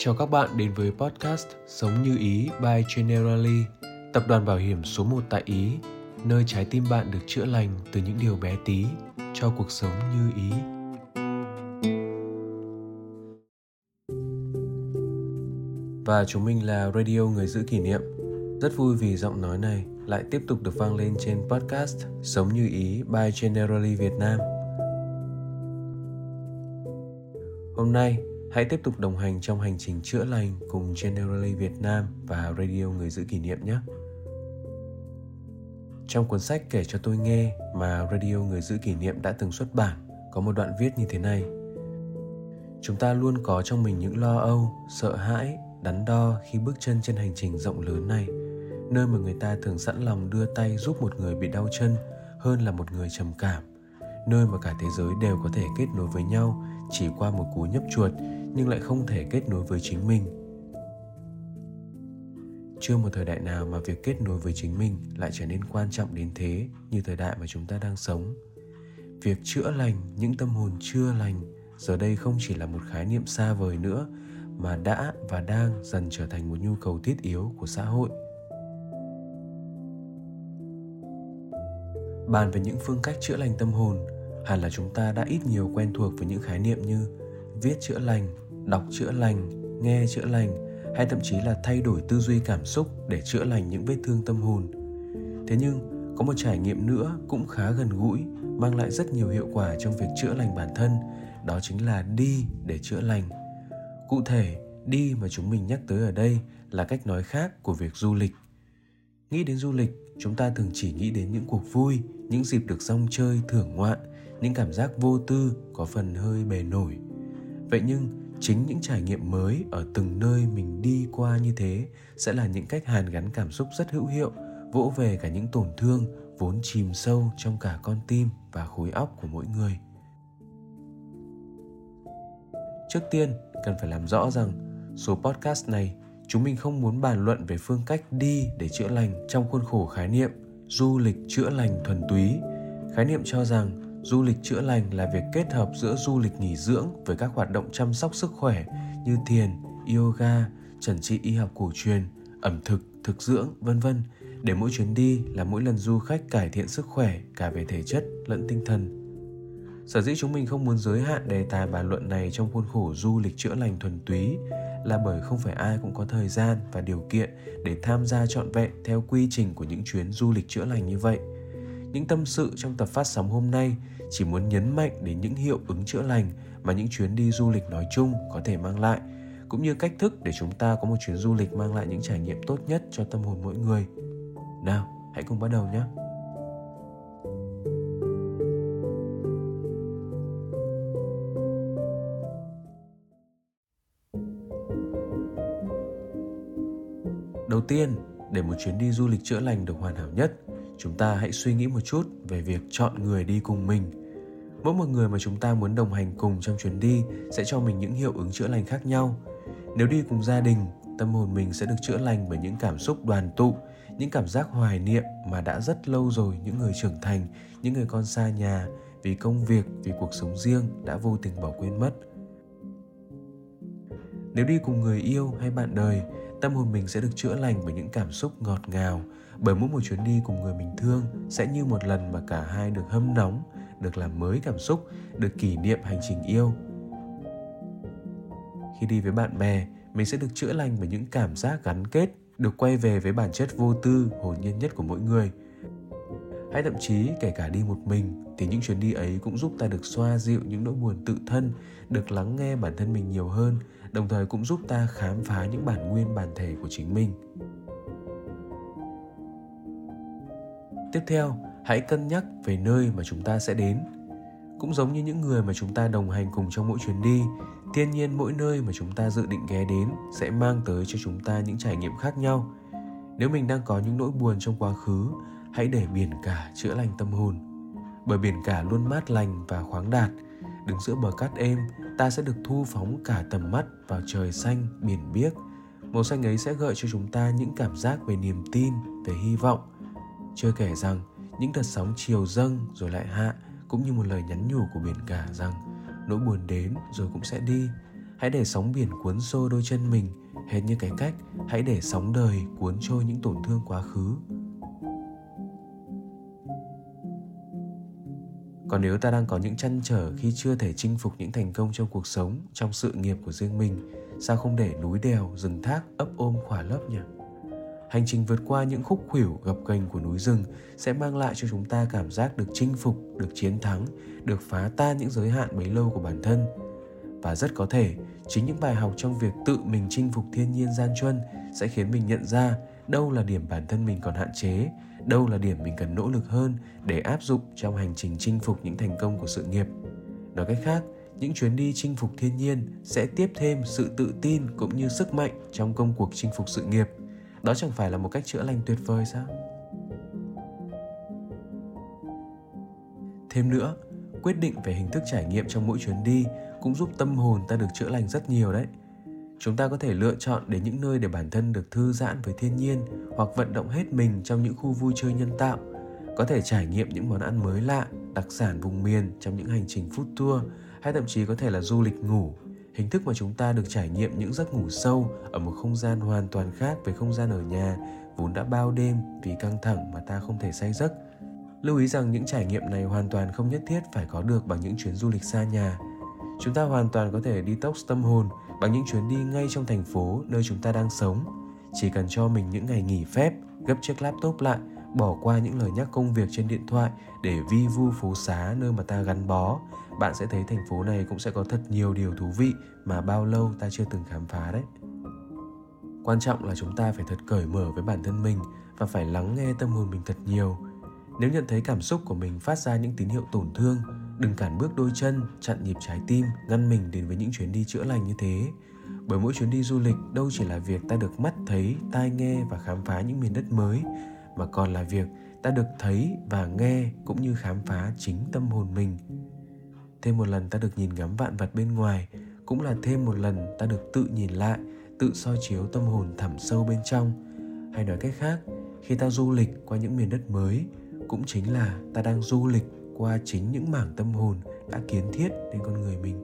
Chào các bạn đến với podcast Sống như Ý by Generali, tập đoàn bảo hiểm số 1 tại Ý, nơi trái tim bạn được chữa lành từ những điều bé tí cho cuộc sống như ý. Và chúng mình là Radio Người Giữ Kỷ Niệm. Rất vui vì giọng nói này lại tiếp tục được vang lên trên podcast Sống như Ý by Generali Việt Nam. Hôm nay, hãy tiếp tục đồng hành trong hành trình chữa lành cùng Generali Việt Nam và Radio Người Giữ Kỷ Niệm nhé. Trong cuốn sách kể cho tôi nghe mà Radio Người Giữ Kỷ Niệm đã từng xuất bản, có một đoạn viết như thế này. Chúng ta luôn có trong mình những lo âu, sợ hãi, đắn đo khi bước chân trên hành trình rộng lớn này, nơi mà người ta thường sẵn lòng đưa tay giúp một người bị đau chân hơn là một người trầm cảm, nơi mà cả thế giới đều có thể kết nối với nhau chỉ qua một cú nhấp chuột nhưng lại không thể kết nối với chính mình. Chưa một thời đại nào mà việc kết nối với chính mình lại trở nên quan trọng đến thế như thời đại mà chúng ta đang sống. Việc chữa lành, những tâm hồn chưa lành, giờ đây không chỉ là một khái niệm xa vời nữa, mà đã và đang dần trở thành một nhu cầu thiết yếu của xã hội. Bàn về những phương cách chữa lành tâm hồn, hẳn là chúng ta đã ít nhiều quen thuộc với những khái niệm như viết chữa lành, đọc chữa lành, nghe chữa lành, hay thậm chí là thay đổi tư duy cảm xúc để chữa lành những vết thương tâm hồn. Thế nhưng, có một trải nghiệm nữa cũng khá gần gũi, mang lại rất nhiều hiệu quả trong việc chữa lành bản thân, đó chính là đi để chữa lành. Cụ thể, đi mà chúng mình nhắc tới ở đây là cách nói khác của việc du lịch. Nghĩ đến du lịch, chúng ta thường chỉ nghĩ đến những cuộc vui, những dịp được rong chơi, thưởng ngoạn, những cảm giác vô tư có phần hơi bề nổi vậy nhưng, chính những trải nghiệm mới ở từng nơi mình đi qua như thế sẽ là những cách hàn gắn cảm xúc rất hữu hiệu, vỗ về cả những tổn thương vốn chìm sâu trong cả con tim và khối óc của mỗi người. Trước tiên, cần phải làm rõ rằng, số podcast này, chúng mình không muốn bàn luận về phương cách đi để chữa lành trong khuôn khổ khái niệm du lịch chữa lành thuần túy. Khái niệm cho rằng du lịch chữa lành là việc kết hợp giữa du lịch nghỉ dưỡng với các hoạt động chăm sóc sức khỏe như thiền, yoga, trần trị y học cổ truyền, ẩm thực thực dưỡng, vân vân. Để mỗi chuyến đi là mỗi lần du khách cải thiện sức khỏe cả về thể chất lẫn tinh thần. Sở dĩ chúng mình không muốn giới hạn đề tài bàn luận này trong khuôn khổ du lịch chữa lành thuần túy là bởi không phải ai cũng có thời gian và điều kiện để tham gia trọn vẹn theo quy trình của những chuyến du lịch chữa lành như vậy những tâm sự trong tập phát sóng hôm nay. Chỉ muốn nhấn mạnh đến những hiệu ứng chữa lành mà những chuyến đi du lịch nói chung có thể mang lại, cũng như cách thức để chúng ta có một chuyến du lịch mang lại những trải nghiệm tốt nhất cho tâm hồn mỗi người. Nào, hãy cùng bắt đầu nhé. Đầu tiên, để một chuyến đi du lịch chữa lành được hoàn hảo nhất chúng ta hãy suy nghĩ một chút về việc chọn người đi cùng mình. Mỗi một người mà chúng ta muốn đồng hành cùng trong chuyến đi sẽ cho mình những hiệu ứng chữa lành khác nhau. Nếu đi cùng gia đình, tâm hồn mình sẽ được chữa lành bởi những cảm xúc đoàn tụ, những cảm giác hoài niệm mà đã rất lâu rồi những người trưởng thành, những người con xa nhà vì công việc, vì cuộc sống riêng đã vô tình bỏ quên mất nếu đi cùng người yêu hay bạn đời, tâm hồn mình sẽ được chữa lành bởi những cảm xúc ngọt ngào. Bởi mỗi một chuyến đi cùng người mình thương sẽ như một lần mà cả hai được hâm nóng, được làm mới cảm xúc, được kỷ niệm hành trình yêu. Khi đi với bạn bè, mình sẽ được chữa lành bởi những cảm giác gắn kết, được quay về với bản chất vô tư, hồn nhiên nhất của mỗi người. Hay thậm chí, kể cả đi một mình, thì những chuyến đi ấy cũng giúp ta được xoa dịu những nỗi buồn tự thân, được lắng nghe bản thân mình nhiều hơn đồng thời cũng giúp ta khám phá những bản nguyên bản thể của chính mình. Tiếp theo, hãy cân nhắc về nơi mà chúng ta sẽ đến. Cũng giống như những người mà chúng ta đồng hành cùng trong mỗi chuyến đi, thiên nhiên mỗi nơi mà chúng ta dự định ghé đến sẽ mang tới cho chúng ta những trải nghiệm khác nhau. Nếu mình đang có những nỗi buồn trong quá khứ, hãy để biển cả chữa lành tâm hồn. Bởi biển cả luôn mát lành và khoáng đạt đứng giữa bờ cát êm, ta sẽ được thu phóng cả tầm mắt vào trời xanh, biển biếc. Màu xanh ấy sẽ gợi cho chúng ta những cảm giác về niềm tin, về hy vọng. Chưa kể rằng, những đợt sóng chiều dâng rồi lại hạ, cũng như một lời nhắn nhủ của biển cả rằng, nỗi buồn đến rồi cũng sẽ đi. Hãy để sóng biển cuốn xô đôi chân mình. Hệt như cái cách, hãy để sóng đời cuốn trôi những tổn thương quá khứ. Còn nếu ta đang có những chăn trở khi chưa thể chinh phục những thành công trong cuộc sống, trong sự nghiệp của riêng mình, sao không để núi đèo, rừng thác ấp ôm khỏa lấp nhỉ? Hành trình vượt qua những khúc khuỷu gập ghềnh của núi rừng sẽ mang lại cho chúng ta cảm giác được chinh phục, được chiến thắng, được phá tan những giới hạn bấy lâu của bản thân. Và rất có thể, chính những bài học trong việc tự mình chinh phục thiên nhiên gian truân sẽ khiến mình nhận ra đâu là điểm bản thân mình còn hạn chế, đâu là điểm mình cần nỗ lực hơn để áp dụng trong hành trình chinh phục những thành công của sự nghiệp. Nói cách khác, những chuyến đi chinh phục thiên nhiên sẽ tiếp thêm sự tự tin cũng như sức mạnh trong công cuộc chinh phục sự nghiệp. Đó chẳng phải là một cách chữa lành tuyệt vời sao? Thêm nữa, quyết định về hình thức trải nghiệm trong mỗi chuyến đi cũng giúp tâm hồn ta được chữa lành rất nhiều đấy chúng ta có thể lựa chọn đến những nơi để bản thân được thư giãn với thiên nhiên hoặc vận động hết mình trong những khu vui chơi nhân tạo. Có thể trải nghiệm những món ăn mới lạ, đặc sản vùng miền trong những hành trình food tour hay thậm chí có thể là du lịch ngủ. Hình thức mà chúng ta được trải nghiệm những giấc ngủ sâu ở một không gian hoàn toàn khác với không gian ở nhà, vốn đã bao đêm vì căng thẳng mà ta không thể say giấc. Lưu ý rằng những trải nghiệm này hoàn toàn không nhất thiết phải có được bằng những chuyến du lịch xa nhà chúng ta hoàn toàn có thể detox tâm hồn bằng những chuyến đi ngay trong thành phố nơi chúng ta đang sống. Chỉ cần cho mình những ngày nghỉ phép, gấp chiếc laptop lại, bỏ qua những lời nhắc công việc trên điện thoại để vi vu phố xá nơi mà ta gắn bó, bạn sẽ thấy thành phố này cũng sẽ có thật nhiều điều thú vị mà bao lâu ta chưa từng khám phá đấy. Quan trọng là chúng ta phải thật cởi mở với bản thân mình và phải lắng nghe tâm hồn mình thật nhiều. Nếu nhận thấy cảm xúc của mình phát ra những tín hiệu tổn thương đừng cản bước đôi chân, chặn nhịp trái tim, ngăn mình đến với những chuyến đi chữa lành như thế. Bởi mỗi chuyến đi du lịch, đâu chỉ là việc ta được mắt thấy, tai nghe và khám phá những miền đất mới, mà còn là việc ta được thấy và nghe cũng như khám phá chính tâm hồn mình. Thêm một lần ta được nhìn ngắm vạn vật bên ngoài, cũng là thêm một lần ta được tự nhìn lại, tự soi chiếu tâm hồn thẳm sâu bên trong. Hay nói cách khác, khi ta du lịch qua những miền đất mới, cũng chính là ta đang du lịch qua chính những mảng tâm hồn đã kiến thiết nên con người mình.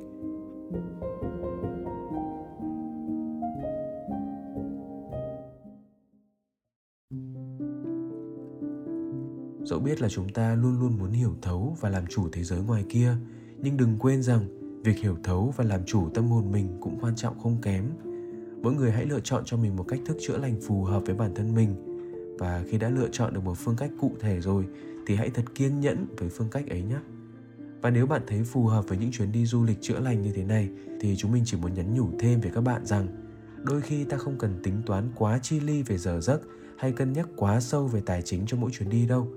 Dẫu biết là chúng ta luôn luôn muốn hiểu thấu và làm chủ thế giới ngoài kia, nhưng đừng quên rằng việc hiểu thấu và làm chủ tâm hồn mình cũng quan trọng không kém. Mỗi người hãy lựa chọn cho mình một cách thức chữa lành phù hợp với bản thân mình. Và khi đã lựa chọn được một phương cách cụ thể rồi thì hãy thật kiên nhẫn với phương cách ấy nhé. Và nếu bạn thấy phù hợp với những chuyến đi du lịch chữa lành như thế này, thì chúng mình chỉ muốn nhắn nhủ thêm về các bạn rằng, đôi khi ta không cần tính toán quá chi ly về giờ giấc hay cân nhắc quá sâu về tài chính cho mỗi chuyến đi đâu.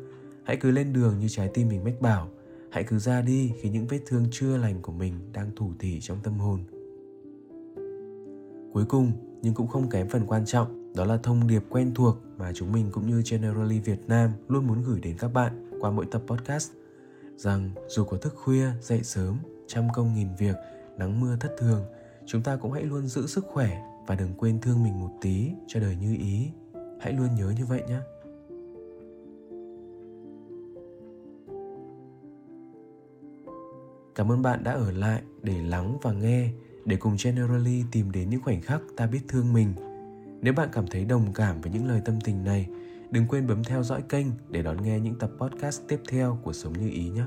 Hãy cứ lên đường như trái tim mình mách bảo. Hãy cứ ra đi khi những vết thương chưa lành của mình đang thủ thỉ trong tâm hồn. Cuối cùng, nhưng cũng không kém phần quan trọng đó là thông điệp quen thuộc mà chúng mình cũng như Generally Việt Nam luôn muốn gửi đến các bạn qua mỗi tập podcast rằng dù có thức khuya, dậy sớm, trăm công nghìn việc, nắng mưa thất thường, chúng ta cũng hãy luôn giữ sức khỏe và đừng quên thương mình một tí cho đời như ý. Hãy luôn nhớ như vậy nhé. Cảm ơn bạn đã ở lại để lắng và nghe để cùng Generally tìm đến những khoảnh khắc ta biết thương mình. Nếu bạn cảm thấy đồng cảm với những lời tâm tình này, đừng quên bấm theo dõi kênh để đón nghe những tập podcast tiếp theo của Sống Như Ý nhé.